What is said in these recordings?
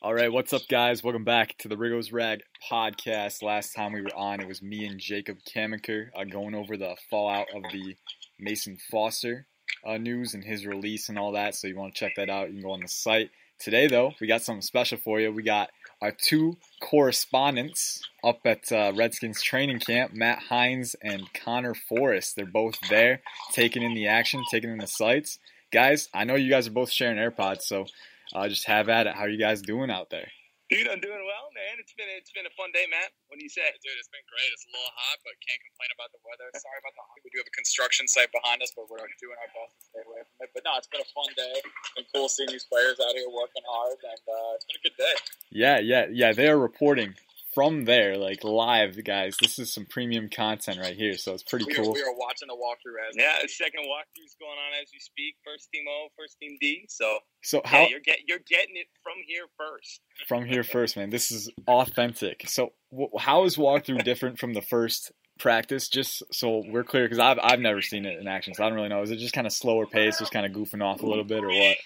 All right, what's up, guys? Welcome back to the Riggo's Rag podcast. Last time we were on, it was me and Jacob Kamiker uh, going over the fallout of the Mason Foster uh, news and his release and all that. So you want to check that out, you can go on the site. Today, though, we got something special for you. We got our two correspondents up at uh, Redskins training camp, Matt Hines and Conor Forrest. They're both there, taking in the action, taking in the sights. Guys, I know you guys are both sharing AirPods, so uh, just have at it. How are you guys doing out there? Dude, I'm doing well, man. It's been it's been a fun day, Matt. What do you say? Dude, it's been great. It's a little hot, but can't complain about the weather. Sorry about the hot. We do have a construction site behind us, but we're doing our best to stay away from it. But no, it's been a fun day. It's been cool seeing these players out here working hard, and uh, it's been a good day. Yeah, yeah, yeah. They are reporting from there, like live, guys. This is some premium content right here, so it's pretty we cool. Are, we are watching the walkthrough as yeah, the second walkthrough's going on as we speak. First team O, first team D. So so how yeah, you're get you're getting it from here first. From here first, man. This is authentic. So how is walkthrough different from the first practice? Just so we're clear, because I've I've never seen it in action, so I don't really know. Is it just kind of slower pace, just kind of goofing off a little bit, or what?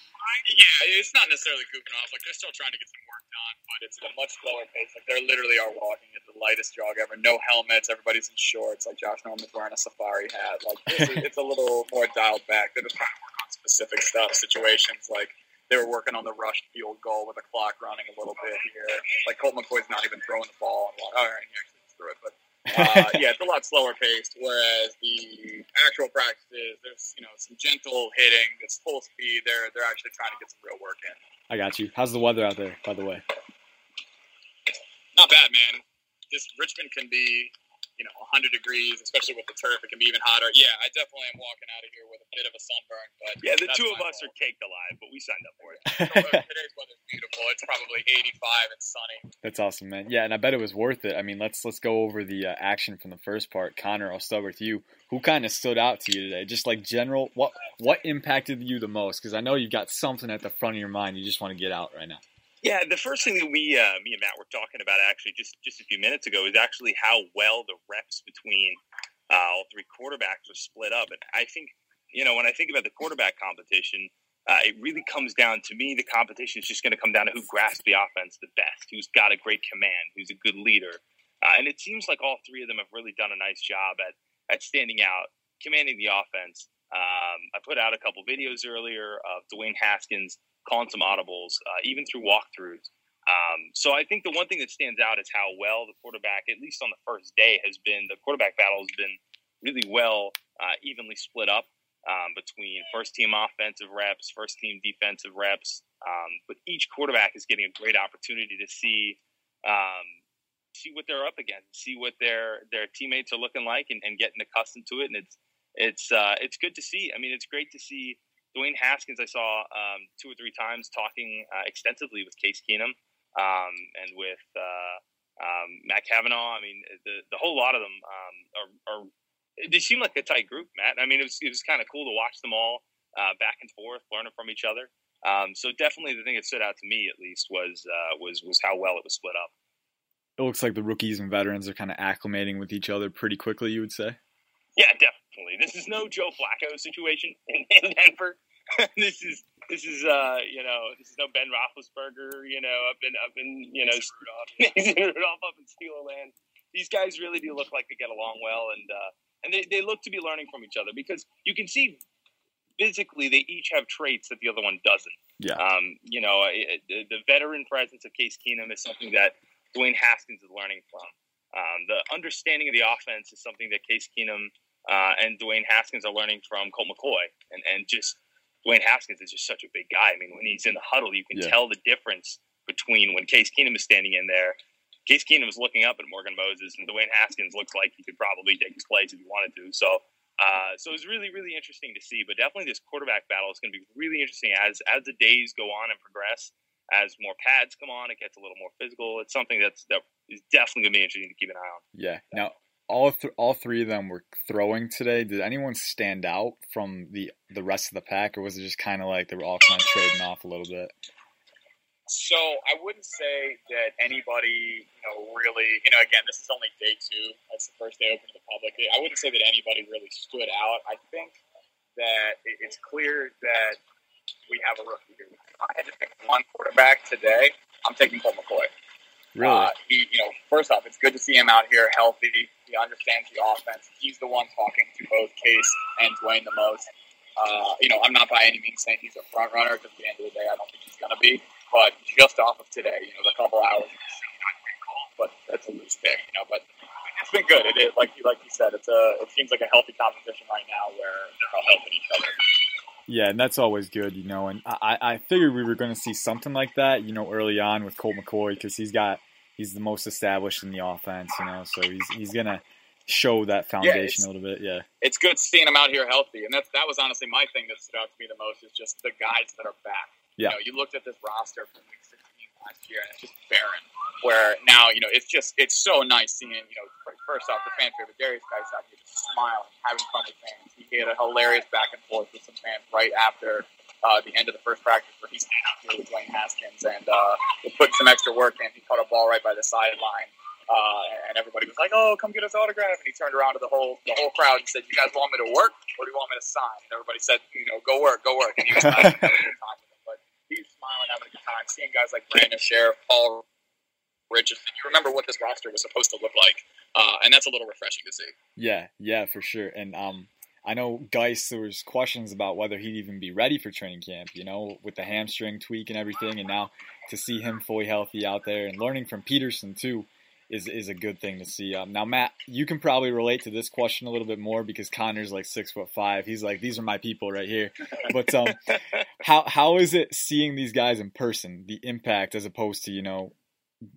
Yeah, it's not necessarily goofing off. Like they're still trying to get some work but it's at a much slower pace. Like they literally are walking at the lightest jog ever. No helmets. Everybody's in shorts. Like Josh Norman's wearing a safari hat. Like is, it's a little more dialed back. They're just trying to work on specific stuff, situations like. They were working on the rushed field goal with the clock running a little bit here. Like Colt McCoy's not even throwing the ball. And like, all right, he actually threw it, but uh, yeah, it's a lot slower paced. Whereas the actual practices, there's you know some gentle hitting, it's full speed. They're they're actually trying to get some real work in. I got you. How's the weather out there, by the way? Not bad, man. This Richmond can be you know 100 degrees, especially with the turf. It can be even hotter. Yeah, I definitely am walking out of here with a bit of a sunburn. But yeah, the two of us fault. are caked alive, but we signed up for it. Today's weather's beautiful. It's probably 85 and sunny. That's awesome, man. Yeah, and I bet it was worth it. I mean, let's let's go over the uh, action from the first part. Conor, I'll start with you. Who kind of stood out to you today? Just like general, what what impacted you the most? Because I know you've got something at the front of your mind you just want to get out right now. Yeah, the first thing that we, uh, me and Matt, were talking about actually just just a few minutes ago is actually how well the reps between uh, all three quarterbacks are split up. And I think, you know, when I think about the quarterback competition, uh, it really comes down to me. The competition is just going to come down to who grasps the offense the best, who's got a great command, who's a good leader. Uh, and it seems like all three of them have really done a nice job at at standing out, commanding the offense. Um, I put out a couple videos earlier of Dwayne Haskins calling some audibles, uh, even through walkthroughs. Um, so I think the one thing that stands out is how well the quarterback, at least on the first day, has been. The quarterback battle has been really well uh, evenly split up um, between first team offensive reps, first team defensive reps. Um, but each quarterback is getting a great opportunity to see um, see what they're up against, see what their their teammates are looking like, and, and getting accustomed to it. And it's it's uh, it's good to see. I mean, it's great to see Dwayne Haskins, I saw um, two or three times talking uh, extensively with Case Keenum um, and with uh, um, Matt Cavanaugh. I mean, the the whole lot of them um, are, are, they seem like a tight group, Matt. I mean, it was it was kind of cool to watch them all uh, back and forth, learning from each other. Um, so definitely, the thing that stood out to me, at least, was uh, was was how well it was split up. It looks like the rookies and veterans are kind of acclimating with each other pretty quickly. You would say? Yeah, definitely. This is no Joe Flacco situation in, in Denver. this is this is uh you know this is no Ben Roethlisberger. You know up in up in you know Rudolph, Rudolph up in Steeler land. These guys really do look like they get along well, and uh, and they, they look to be learning from each other because you can see physically they each have traits that the other one doesn't. Yeah. Um, you know, it, the veteran presence of Case Keenum is something that Dwayne Haskins is learning from. Um, the understanding of the offense is something that Case Keenum uh, and Dwayne Haskins are learning from Colt McCoy, and and just Dwayne Haskins is just such a big guy. I mean, when he's in the huddle, you can Yeah. tell the difference between when Case Keenum is standing in there. Case Keenum is looking up at Morgan Moses, and Dwayne Haskins looks like he could probably take his place if he wanted to. So, uh, so it's really, really interesting to see. But definitely, this quarterback battle is going to be really interesting as as the days go on and progress. As more pads come on, it gets a little more physical. It's something that's that is definitely going to be interesting to keep an eye on. Yeah. Now, all th- all three of them were throwing today. Did anyone stand out from the the rest of the pack, or was it just kind of like they were all kind of trading off a little bit? So I wouldn't say that anybody, you know, really, you know, again, this is only day two. That's the first day open to the public. I wouldn't say that anybody really stood out. I think that it's clear that we have a rookie here. I had to pick one quarterback today. I'm taking Colt McCoy. Really? Uh, he, you know, first off, it's good to see him out here healthy. He understands the offense. He's the one talking to both Case and Dwayne the most. Uh, you know, I'm not by any means saying he's a front runner because at the end of the day, I don't think he's going to be. But just off of today, you know, the couple hours, but that's a loose pick, you know. But it's been good. It is like you like you said. It's a it seems like a healthy competition right now where they're all helping each other. Yeah, and that's always good, you know. And I, I figured we were going to see something like that, you know, early on with Colt McCoy because he's got he's the most established in the offense, you know. So he's he's gonna show that foundation Yeah, a little bit. Yeah, It's good seeing him out here healthy, and that's that was honestly my thing that stood out to me the most is just the guys that are back. Yeah. You know, you looked at this roster from week 16 last year, and it's just barren. Where now, you know, it's just it's so nice seeing, you know, first off the fan favorite Derrius Guice out here just smiling, having fun with fans. He had a hilarious back and forth with some fans right after uh, the end of the first practice where he's out here with Dwayne Haskins and uh, put some extra work in. He caught a ball right by the sideline. Uh, and everybody was like, "Oh, come get us autograph!" And he turned around to the whole the whole crowd and said, "You guys want me to work, or do you want me to sign?" And everybody said, "You know, go work, go work." And he was having a good time with them. But he's smiling, having a good time, seeing guys like Brandon Scherff, Paul Richardson. You remember what this roster was supposed to look like, uh, and that's a little refreshing to see. yeah, yeah, for sure. And um, I know Guice. There was questions about whether he'd even be ready for training camp, you know, with the hamstring tweak and everything. And now to see him fully healthy out there and learning from Peterson too. Is, is a good thing to see. Um, now, Matt, you can probably relate to this question a little bit more because Conor's like six foot five. He's like, these are my people right here. But um, how how is it seeing these guys in person, the impact as opposed to you know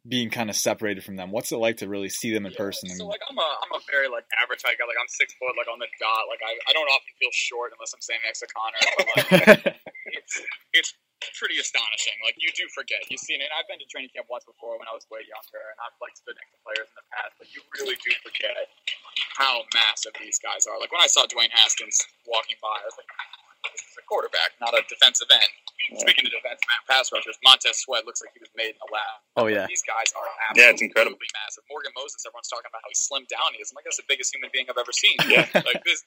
being kind of separated from them? What's it like to really see them in person? So like I'm a I'm a very like average height guy. Like I'm six foot, like on the dot. Like I, I don't often feel short unless I'm standing next to Conor. But like it's it's pretty astonishing. Like you do forget. You've seen it. I've been to training camp once before when I was way younger, and I've like stood next to players in the past. But you really do forget how massive these guys are. Like when I saw Dwayne Haskins walking by, I was like, this is a quarterback, not a defensive end. Speaking of defense, pass rushers, Montez Sweat looks like he was made in the lab. oh yeah, These guys are Yeah, it's incredible. massive. Morgan Moses, everyone's talking about how he slimmed down. He is. I'm like, that's the biggest human being I've ever seen. Yeah. like this.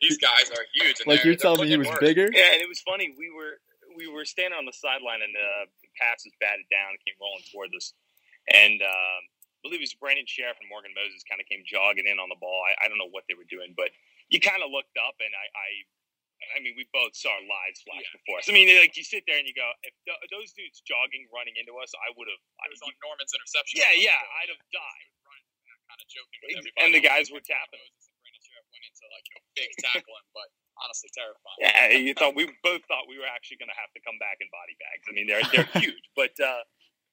These guys are huge. And like you're telling me he was in bigger. Yeah, and it was funny. We were we were standing on the sideline, and uh, the pass was batted down and came rolling towards us. And um, I believe it was Brandon Scherff and Morgan Moses kind of came jogging in on the ball. I, I don't know what they were doing, but you kind of looked up, and I, I I mean, we both saw our lives flash Yeah. before us. I mean, like you sit there and you go, if th- those dudes jogging, running into us, I would have. I was on Norman's interception. Yeah, yeah, I'd have died. Kind of joking with everybody. and the guys were tapping. Moses and Brandon Scherff went into like you know, big tackling, but honestly terrifying. Yeah, you thought we both thought we were actually going to have to come back in body bags. I mean, they're they're huge, but uh,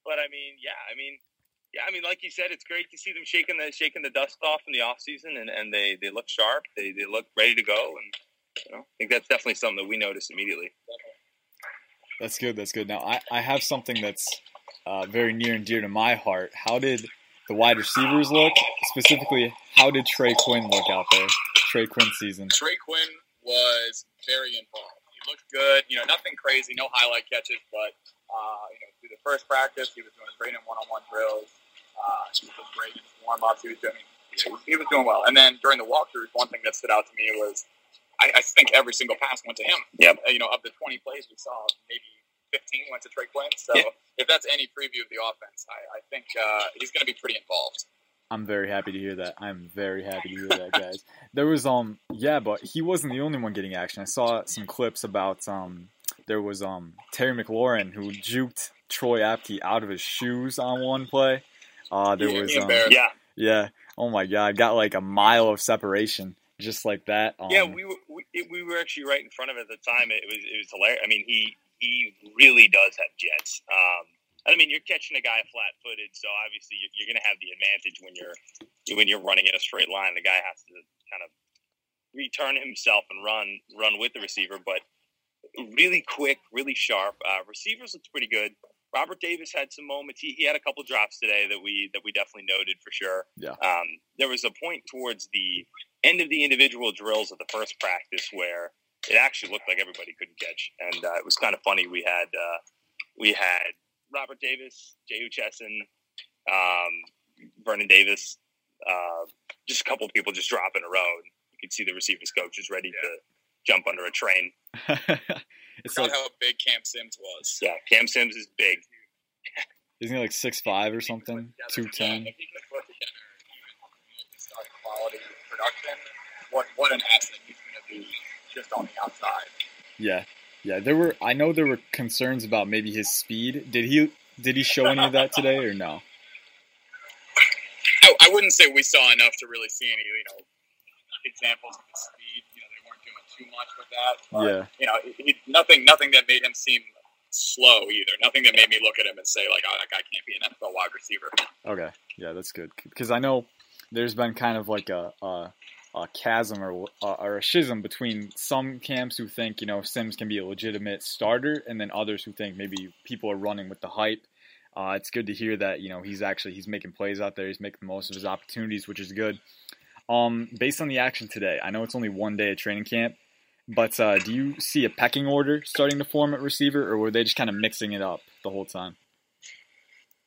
but I mean, yeah, I mean, yeah, I mean, like you said, it's great to see them shaking the shaking the dust off in the off season, and, and they they look sharp, they they look ready to go, and you know, I think that's definitely something that we noticed immediately. That's good. That's good. Now I, I have something that's uh, very near and dear to my heart. How did the wide receivers look? Specifically, how did Trey Quinn look out there? Trey Quinn season. Trey Quinn was very involved. He looked good. You know, nothing crazy, no highlight catches, but uh, you know, through the first practice, he was doing great in one-on-one drills. Uh, he was great in warm-ups. He was doing, he was, he was doing well. And then during the walkthroughs, one thing that stood out to me was, I, I think every single pass went to him. Yep. Uh, you know, of the 20 plays we saw, maybe 15 went to Trey Quinn. So Yeah. if that's any preview of the offense, I, I think uh, he's going to be pretty involved. I'm very happy to hear that. I'm very happy to hear that, guys. There was um yeah, but he wasn't the only one getting action. I saw some clips about um there was um Terry McLaurin who juked Troy Apke out of his shoes on one play. Uh there He- was um. Yeah, yeah. Oh my god, got like a mile of separation just like that. Um, yeah, we were we, it- we were actually right in front of it at the time. It was it was hilarious. I mean, he he really does have jets. Um, I mean, you're catching a guy flat-footed, so obviously you're, you're going to have the advantage when you're when you're running in a straight line. The guy has to kind of return himself and run run with the receiver, but really quick, really sharp. Uh, receivers looked pretty good. Robert Davis had some moments. He, he had a couple drops today that we that we definitely noted for sure. Yeah. Um, there was a point towards the end of the individual drills of the first practice where it actually looked like everybody couldn't catch, and uh, it was kind of funny. We had uh, we had Robert Davis, Jehu Chesson, um, Vernon Davis, uh, just a couple of people just drop in a row. And you could see the receivers coach is ready to jump under a train. it's Forgot like how big Cam Sims was. Yeah, Cam Sims is big. Isn't he like six five or something? Two ten. If he can put together even multi-star quality production, what what an asset he's going to be just on the outside. Yeah, yeah. There were. I know there were concerns about maybe his speed. Did he? Did he show any of that today or no? I, I wouldn't say we saw enough to really see any, you know, examples of his speed. You know, they weren't doing too much with that. But, Yeah. You know, he, nothing, nothing that made him seem slow either. Nothing that made me look at him and say like, "Oh, that guy can't be an NFL wide receiver." Okay. Yeah, that's good. Because I know there's been kind of like a a, a chasm or uh, or a schism between some camps who think you know Sims can be a legitimate starter, and then others who think maybe people are running with the hype. Uh, it's good to hear that you know he's actually he's making plays out there. He's making the most of his opportunities, which is good. Um, based on the action today, I know it's only one day of training camp, but uh, do you see a pecking order starting to form at receiver, or were they just kind of mixing it up the whole time?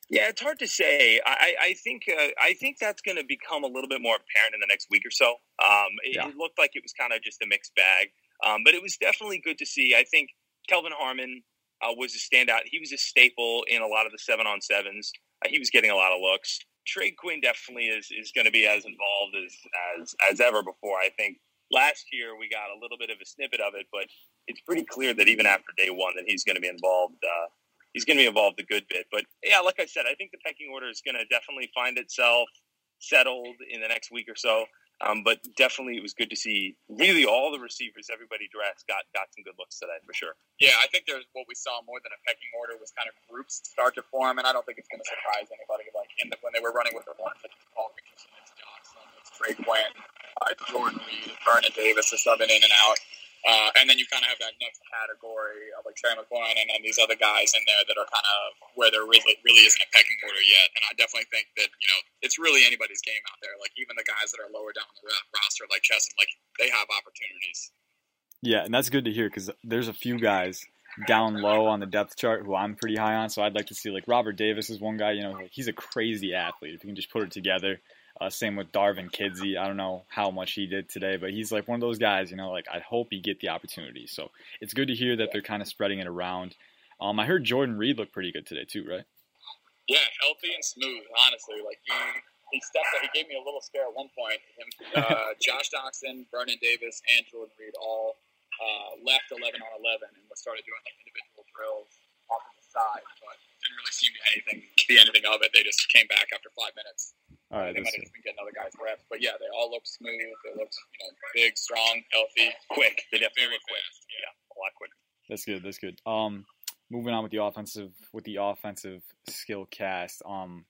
Yeah, it's hard to say. I, I think uh, I think that's going to become a little bit more apparent in the next week or so. Um, it, Yeah. it looked like it was kind of just a mixed bag, um, but it was definitely good to see. I think Kelvin Harmon uh, was a standout. He was a staple in a lot of the seven on sevens. Uh, he was getting a lot of looks. Trey Quinn definitely is is going to be as involved as as as ever before. I think last year we got a little bit of a snippet of it, but it's pretty clear that even after day one that he's going to be involved. He's going to be involved a good bit. But yeah, like I said, I think the pecking order is going to definitely find itself settled in the next week or so. Um, but definitely, it was good to see really all the receivers, everybody dressed, got got some good looks today for sure. Yeah, I think there's what we saw more than a pecking order was kind of groups start to form, and I don't think it's going to surprise anybody. Like in the, when they were running with the ones that Paul Richardson, it's Johnson, it's Trey Quinn, uh, Jordan Reed, Vernon Davis are subbing in and out. Uh, and then you kind of have that next category of like Trey McLaurin and then these other guys in there that are kind of where there really really isn't a pecking order yet. And I definitely think that you know it's really anybody's game out there. Like even the guys that are lower down the roster, like Chesson, like they have opportunities. Yeah, and that's good to hear because there's a few guys down low on the depth chart who I'm pretty high on. So I'd like to see like Robert Davis is one guy. You know, he's a crazy athlete. If you can just put it together. Uh, same with Darvin Kidsy. I don't know how much he did today, but he's like one of those guys. You know, like I hope he get the opportunity. So it's good to hear that they're kind of spreading it around. Um, I heard Jordan Reed looked pretty good today too, right? Yeah, healthy and smooth. Honestly, like he he stepped. Up, he gave me a little scare at one point. Him, uh, Josh Doctson, Vernon Davis, and Jordan Reed all uh, left eleven on eleven and we started doing like individual drills off to the side, but didn't really seem to anything be anything of it. They just came back after five minutes. All right, they might have just been getting other guys reps, but yeah, they all look smooth. They look you know big, strong, healthy, Quick, they definitely very look quick. fast. Yeah, a lot quicker. That's good. That's good. Um, moving on with the offensive with the offensive skill cast. Um,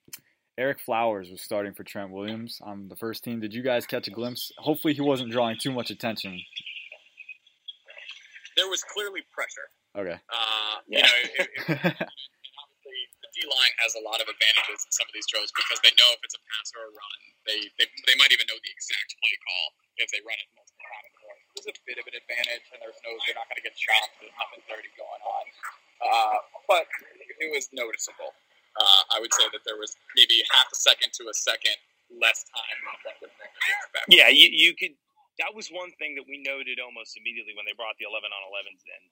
Ereck Flowers was starting for Trent Williams on the first team. Did you guys catch a glimpse? Hopefully, he wasn't drawing too much attention. There was clearly pressure. Okay. Uh, Yeah. You know, it, it, and obviously the D line has a lot of advantages in some of these drills because they know if it's a pass or a run. They they, they might even know the exact play call if they run it multiple times. There's a bit of an advantage, and there's no they're not going to get chopped. There's nothing dirty going on, uh, but it was noticeable. Uh, I would say that there was maybe half a second to a second less time than. Yeah, you, you could. That was one thing that we noted almost immediately when they brought the 11 on 11s in.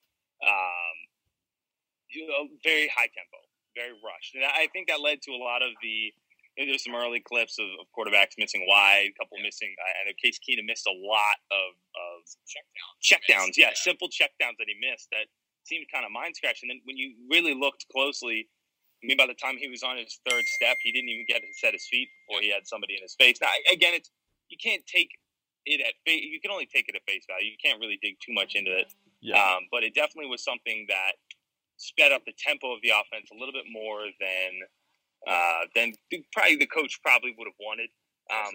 Um, you know, very high tempo, very rushed, and I think that led to a lot of the. You know, there's some early clips of, of quarterbacks missing wide, a couple missing. I know Case Keenum missed a lot of, of Checkdown. checkdowns. Yeah, Yeah. simple checkdowns that he missed that seemed kind of mind scratching. And then when you really looked closely, I mean, by the time he was on his third step, he didn't even get to set his feet before he had somebody in his face. Now, again, it's you can't take it at face. You can only take it at face value. You can't really dig too much into it. Yeah. Um, but it definitely was something that sped up the tempo of the offense a little bit more than uh, than probably the coach probably would have wanted. Um,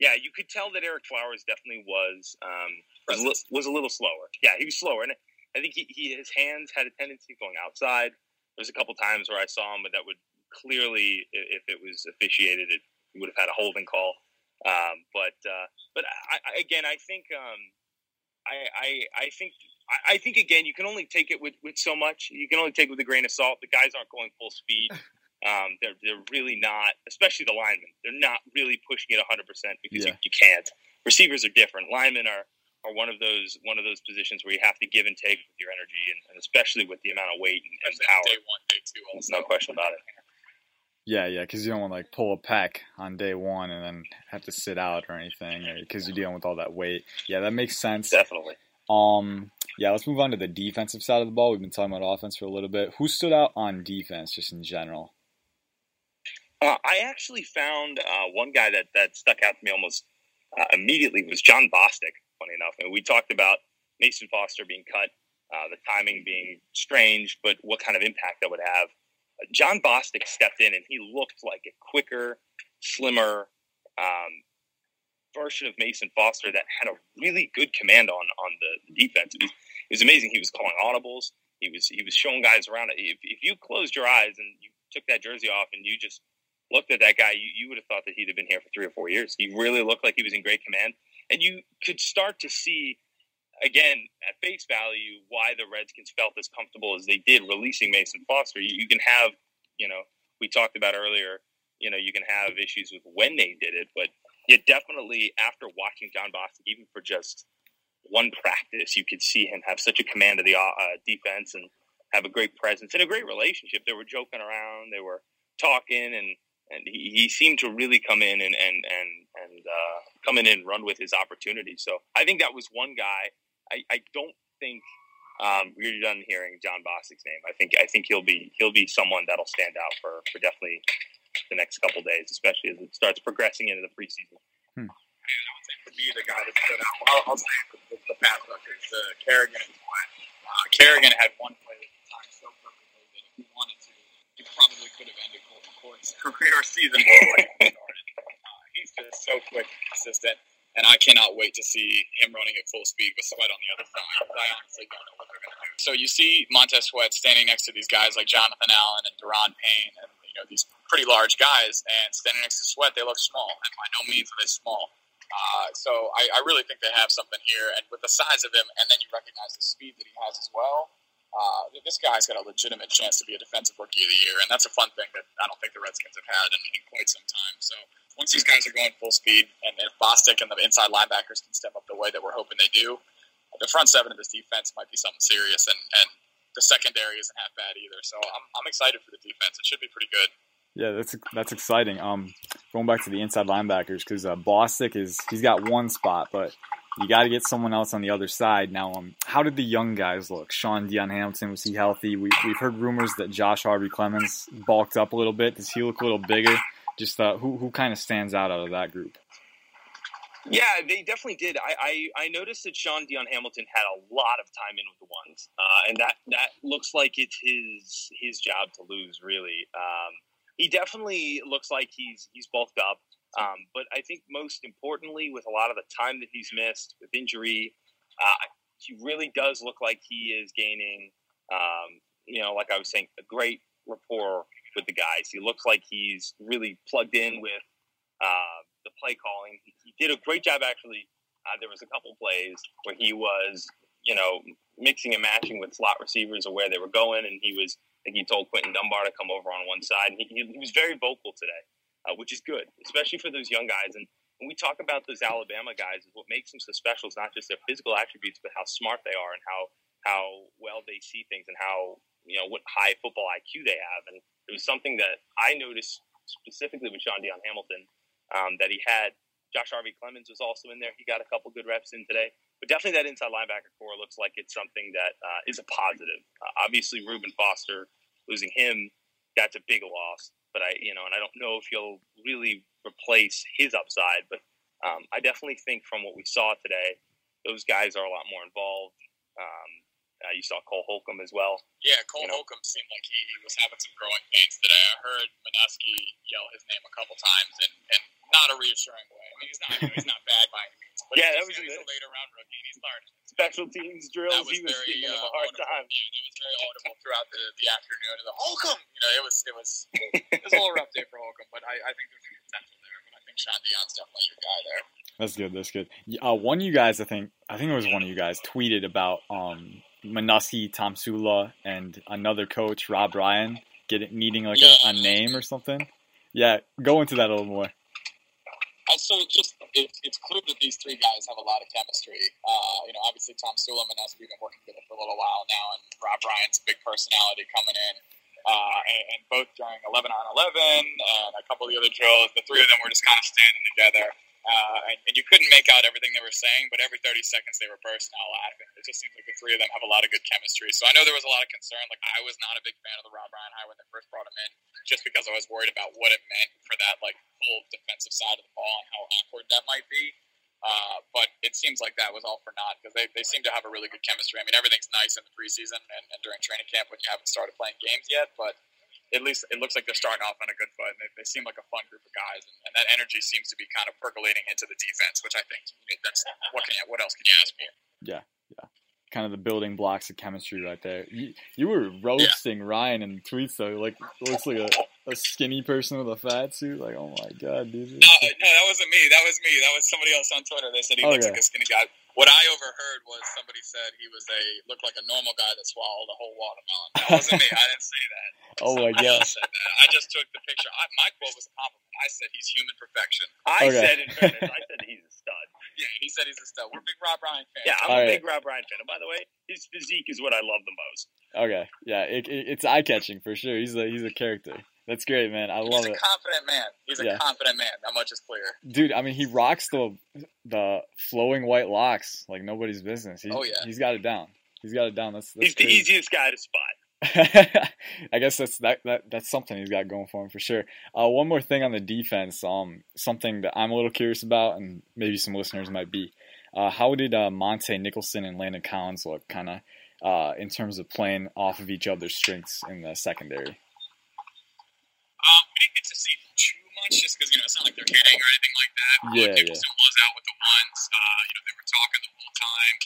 yeah, you could tell that Ereck Flowers definitely was um, was, a li- was a little slower. Yeah, he was slower, and I think he, he his hands had a tendency of going outside. There was a couple times where I saw him, but that would clearly, if it was officiated, it would have had a holding call. Um, but uh, but I, I, again, I think um, I, I I think I, I think again, you can only take it with, with so much. You can only take it with a grain of salt. The guys aren't going full speed. Um, they're they're really not, especially the linemen. They're not really pushing it 100 percent because Yeah. you, you can't. Receivers are different. Linemen are are one of those one of those positions where you have to give and take with your energy, and, and especially with the amount of weight and, and power. day one, day two, also. No question about it. Yeah, yeah, because you don't want to like pull a pack on day one and then have to sit out or anything, because you're dealing with all that weight. Yeah, that makes sense. Definitely. Um, yeah, let's move on to the defensive side of the ball. We've been talking about offense for a little bit. Who stood out on defense, just in general? Uh, I actually found uh, one guy that, that stuck out to me almost uh, immediately was Jon Bostic. Funny enough, and we talked about Mason Foster being cut, uh, the timing being strange, but what kind of impact that would have. Jon Bostic stepped in, and he looked like a quicker, slimmer um, version of Mason Foster that had a really good command on on the defense. It was amazing. He was calling audibles. He was he was showing guys around. If, if you closed your eyes and you took that jersey off and you just looked at that guy, you, you would have thought that he'd have been here for three or four years. He really looked like he was in great command. And you could start to see, again, at face value, why the Redskins felt as comfortable as they did releasing Mason Foster. You, you can have, you know, we talked about earlier, you know, you can have issues with when they did it, but yeah, definitely after watching Jon Bostic, even for just one practice, you could see him have such a command of the uh, defense and have a great presence and a great relationship. They were joking around, they were talking, and and he, he seemed to really come in and and and and uh, come in and run with his opportunities. So I think that was one guy. I, I don't think um, we're done hearing Jon Bostic's name. I think I think he'll be he'll be someone that'll stand out for for definitely the next couple days, especially as it starts progressing into the preseason. Hmm. For me, the guy that stood out, I'll, I'll say the, the pass rushers, the Kerrigan and Uh, Kerrigan had one play that timed so perfectly that if he wanted to, he probably could have ended Colton Court's career season before he started. Uh, he's just so quick and consistent, and I cannot wait to see him running at full speed with Sweat on the other side. I honestly don't know what they're going to do. So you see Montez Sweat standing next to these guys like Jonathan Allen and Da'Ron Payne and you know these pretty large guys, and standing next to Sweat, they look small, and by no means are they small. Uh, so I, I, really think they have something here, and with the size of him, and then you recognize the speed that he has as well. Uh, this guy's got a legitimate chance to be a defensive rookie of the year, and that's a fun thing that I don't think the Redskins have had in, in quite some time. So once these guys are going full speed, and if Bostic and the inside linebackers can step up the way that we're hoping they do, the front seven of this defense might be something serious, and, and the secondary isn't half bad either. So I'm, I'm excited for the defense. It should be pretty good. Yeah, that's that's exciting. Um, going back to the inside linebackers because uh, Bostic is he's got one spot, but you got to get someone else on the other side. Now, um, how did the young guys look? Shaun Dion Hamilton was he healthy? We we've heard rumors that Josh Harvey Clemons bulked up a little bit. Does he look a little bigger? Just uh, who who kind of stands out out of that group? Yeah, they definitely did. I, I, I, noticed that Shaun Dion Hamilton had a lot of time in with the ones, uh, and that that looks like it's his his job to lose. Really, um, he definitely looks like he's he's bulked up. Um, but I think most importantly, with a lot of the time that he's missed with injury, uh, he really does look like he is gaining. Um, you know, like I was saying, a great rapport with the guys. He looks like he's really plugged in with uh, the play calling. He, he, did a great job actually. Uh, there was a couple plays where he was, you know, mixing and matching with slot receivers of where they were going, and he was think he told Quinton Dunbar to come over on one side. He, he, he was very vocal today, uh, which is good, especially for those young guys. And when we talk about those Alabama guys, what makes them so special is not just their physical attributes, but how smart they are and how how well they see things and how you know what high football IQ they have. And it was something that I noticed specifically with Shaun Dion Hamilton um, that he had. Josh Harvey Clemons was also in there. He got a couple good reps in today. But definitely that inside linebacker core looks like it's something that uh, is a positive. Uh, obviously, Reuben Foster losing him, that's a big loss. But I, you know, and I don't know if he'll really replace his upside. But um, I definitely think from what we saw today, those guys are a lot more involved. Um, uh, you saw Cole Holcomb as well. Yeah, Cole you know. Holcomb seemed like he, he, was having some growing pains today. I heard Manusky yell his name a couple times, and, and not a reassuring way. I mean, he's not he's not bad by any means, but yeah, that was he's a later round rookie, and he's learned. Special teams drills, that was he was very, giving uh, him a hard audible. time. Yeah, that was very audible throughout the, the afternoon. And the Holcomb, you know, it was it was it was a little rough day for Holcomb, but I, I think there's some potential there. But I think Shaun Dion's definitely your guy there. That's good. That's good. Uh, one of you guys, I think, I think it was one of you guys, tweeted about um, Manusky, Tomsula, and another coach, Rob Ryan, getting needing like a, a name or something. Yeah, go into that a little more so just it, it's clear that these three guys have a lot of chemistry. Uh, you know, obviously Tom Tomsula and us we've been working together for a little while now, and Rob Ryan's a big personality coming in. Uh, and, and both during 11 on 11 and a couple of the other drills, the three of them were just kind of standing together. Uh, and, and you couldn't make out everything they were saying, but every 30 seconds they were bursting out laughing. It just seems like the three of them have a lot of good chemistry. So I know there was a lot of concern. Like I was not a big fan of the Rob Ryan hire when they first brought him in, just because I was worried about what it meant for that like whole defensive side of the ball and how awkward that might be. Uh, but it seems like that was all for naught because they, they seem to have a really good chemistry. I mean, everything's nice in the preseason and, and during training camp when you haven't started playing games yet, but at least it looks like they're starting off on a good foot. And they, they seem like a fun group of guys, and, and, that energy seems to be kind of percolating into the defense, which I think that's what can you, what else can you ask for? Yeah, yeah kind of the building blocks of chemistry right there. You, you were roasting yeah. Ryan in tweets though, like looks like a, a skinny person with a fat suit. Like, oh my god, dude. No, no, that wasn't me. That was me. That was somebody else on Twitter. They said he oh, looks yeah. like a skinny guy. What I overheard was somebody said he was a looked like a normal guy that swallowed a whole watermelon. That wasn't me. I didn't say that. oh my god! I just took the picture. I, my quote was a compliment. I said he's human perfection. I okay. said in fairness, I said he's a stud. Yeah, he said he's a stud. We're big Rob Ryan fans. Yeah, I'm All a right. big Rob Ryan fan. And by the way, his physique is what I love the most. Okay, yeah, it, it, it's eye catching for sure. He's a he's a character. That's great, man. I love it. He's a confident man. He's a confident man. That much is clear. Dude, I mean, he rocks the the flowing white locks like nobody's business. He's, oh yeah, he's got it down. He's got it down. That's, that's he's crazy. the easiest guy to spot. I guess that's that, that that's something he's got going for him for sure. Uh, one more thing on the defense, um, something that I'm a little curious about, and maybe some listeners might be. Uh, how did uh, Montae Nicholson and Landon Collins look, kind of, uh, in terms of playing off of each other's strengths in the secondary? Um, we didn't get to see too much just because, you know, it's not like they're hitting or anything like that. Yeah, Nicholson yeah. was out with the ones. Uh, you know, they were talking the whole time,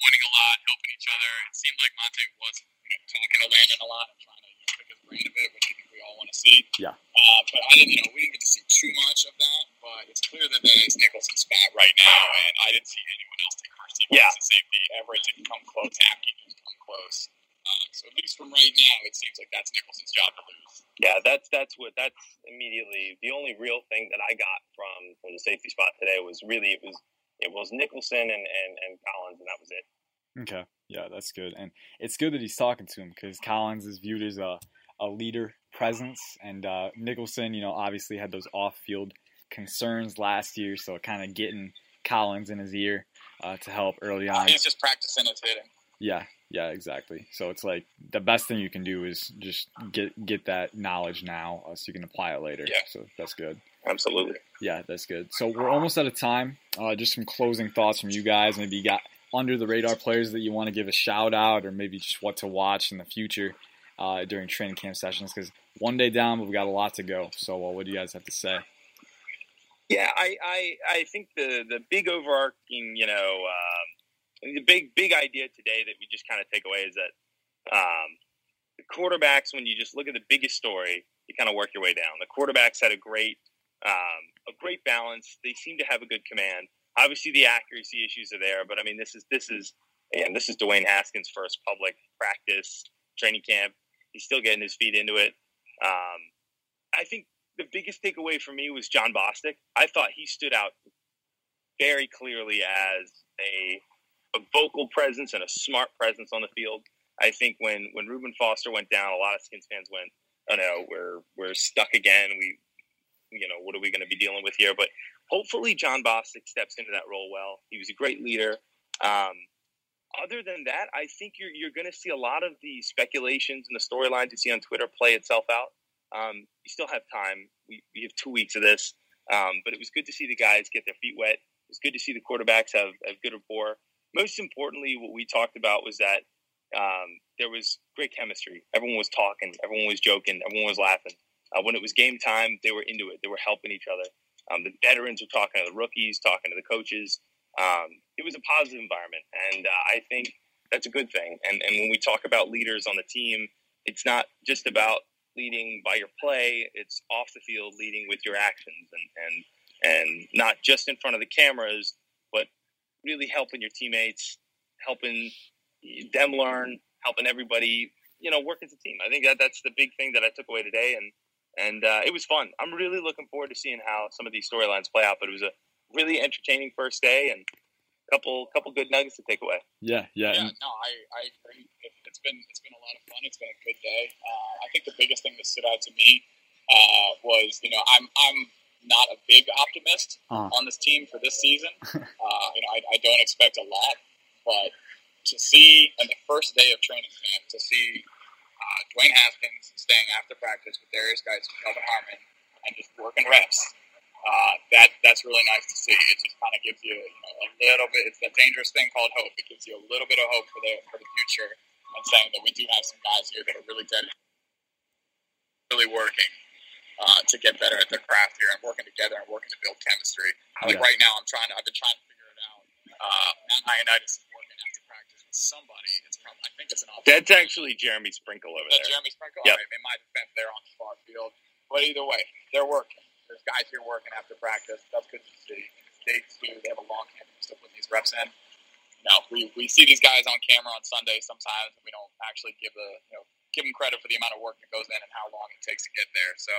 pointing a lot, helping each other. It seemed like Montae was, you know, talking to Landon a lot and trying to you know, pick his brain a bit, which I think we all want to see. Yeah. Uh, but I didn't, you know, we didn't get to see too much of that, but it's clear that that is Nicholson's spot right now, and I didn't see anyone else take first team yeah. safety. Everett didn't come close. Uh, so at least from right now, it seems like that's Nicholson's job to lose. Yeah, that's that's what that's immediately the only real thing that I got from from the safety spot today was really it was it was Nicholson and and, and Collins, and that was it. Okay, yeah, that's good, and it's good that he's talking to him because Collins is viewed as a a leader presence, and uh, Nicholson, you know, obviously had those off field concerns last year, so kind of getting Collins in his ear uh, to help early on. He's just practicing his hitting. Yeah, yeah, exactly. So it's like the best thing you can do is just get get that knowledge now, uh, so you can apply it later. Yeah. So that's good. Absolutely. Yeah, that's good. So we're almost out of time. Uh, just some closing thoughts from you guys. Maybe you got under the radar players that you want to give a shout out, or maybe just what to watch in the future uh, during training camp sessions. Because one day down, but we got a lot to go. So uh, what do you guys have to say? Yeah, I, I, I think the the big overarching, you know. Um, the big big idea today that we just kind of take away is that um, the quarterbacks, when you just look at the biggest story, you kind of work your way down. The quarterbacks had a great um, a great balance. They seem to have a good command. Obviously, the accuracy issues are there, but I mean, this is this is and this is Dwayne Haskins' first public practice training camp. He's still getting his feet into it. Um, I think the biggest takeaway for me was Jon Bostic. I thought he stood out very clearly as a a vocal presence and a smart presence on the field. I think when when Reuben Foster went down, a lot of Skins fans went, "Oh no, we're we're stuck again. We, you know, what are we going to be dealing with here?" But hopefully, Jon Bostic steps into that role well. He was a great leader. Um, other than that, I think you're you're going to see a lot of the speculations and the storylines you see on Twitter play itself out. Um, you still have time. We, we have two weeks of this, um, but it was good to see the guys get their feet wet. It was good to see the quarterbacks have, have good rapport most importantly, what we talked about was that um, there was great chemistry. Everyone was talking, everyone was joking, everyone was laughing. Uh, when it was game time, they were into it. They were helping each other. Um, the veterans were talking to the rookies, talking to the coaches. Um, it was a positive environment, and uh, I think that's a good thing. And, and when we talk about leaders on the team, it's not just about leading by your play; it's off the field, leading with your actions, and and and not just in front of the cameras, but really helping your teammates, helping them learn, helping everybody, you know, work as a team. I think that that's the big thing that I took away today, and and uh, it was fun. I'm really looking forward to seeing how some of these storylines play out. But it was a really entertaining first day, and a couple couple good nuggets to take away. Yeah, yeah. Yeah, no, I, I agree. It, it's been it's been a lot of fun. It's been a good day. Uh, I think the biggest thing that stood out to me uh, was you know I'm I'm not a big optimist Uh-huh. on this team for this season. uh, you know I, I don't expect a lot, but to see on the first day of training camp to see uh, Dwayne Haskins staying after practice with Derrius Guice and Kelvin Harmon and just working reps. Uh, that that's really nice to see. It just kind of gives you, you know, a little bit. It's that dangerous thing called hope. It gives you a little bit of hope for the for the future, and saying that we do have some guys here that are really dead, really working uh, to get better at their craft here and working together and working to build chemistry. Like Yeah. right now, I'm trying to. I've been trying to figure it out. Uh, Matt Ioannidis is working after practice with somebody. It's probably. I think it's an That's actually Jeremy Sprinkle over there. Jeremy Sprinkle? Yep. All right, in my defense, they're on the far field. But either way, they're working. There's guys here working after practice. That's good to see. They do. They have a long camp. Still putting these reps in. No, we, we see these guys on camera on Sunday sometimes, and we don't actually give the you know give them credit for the amount of work that goes in and how long it takes to get there. So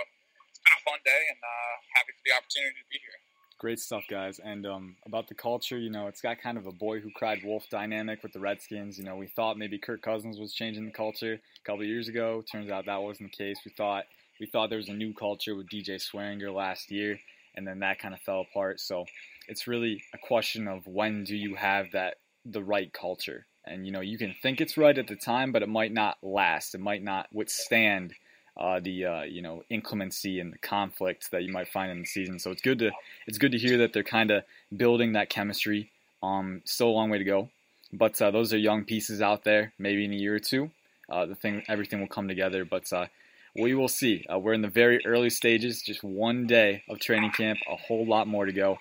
it's been a fun day, and uh, happy for the opportunity to be here. Great stuff, guys. And um, about the culture, you know, it's got kind of a boy who cried wolf dynamic with the Redskins. You know, we thought maybe Kirk Cousins was changing the culture a couple years ago. Turns out that wasn't the case. We thought we thought there was a new culture with DJ Swearinger last year, and then that kind of fell apart. So it's really a question of when do you have that the right culture. And you know, you can think it's right at the time, but it might not last. It might not withstand uh, the uh, you know inclemency and the conflict that you might find in the season. So it's good to it's good to hear that they're kind of building that chemistry. Um, still a long way to go, but uh, those are young pieces out there. Maybe in a year or two, uh, the thing everything will come together. But uh, we will see. Uh, we're in the very early stages, just one day of training camp, a whole lot more to go.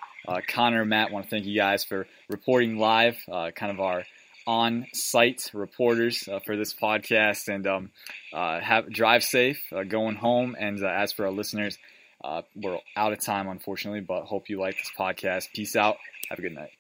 Conor Matt want to thank you guys for reporting live, kind of our on-site reporters uh, for this podcast, and um, uh, have drive safe uh, going home. And uh, as for our listeners, uh, we're out of time, unfortunately, but hope you like this podcast. Peace out. Have a good night.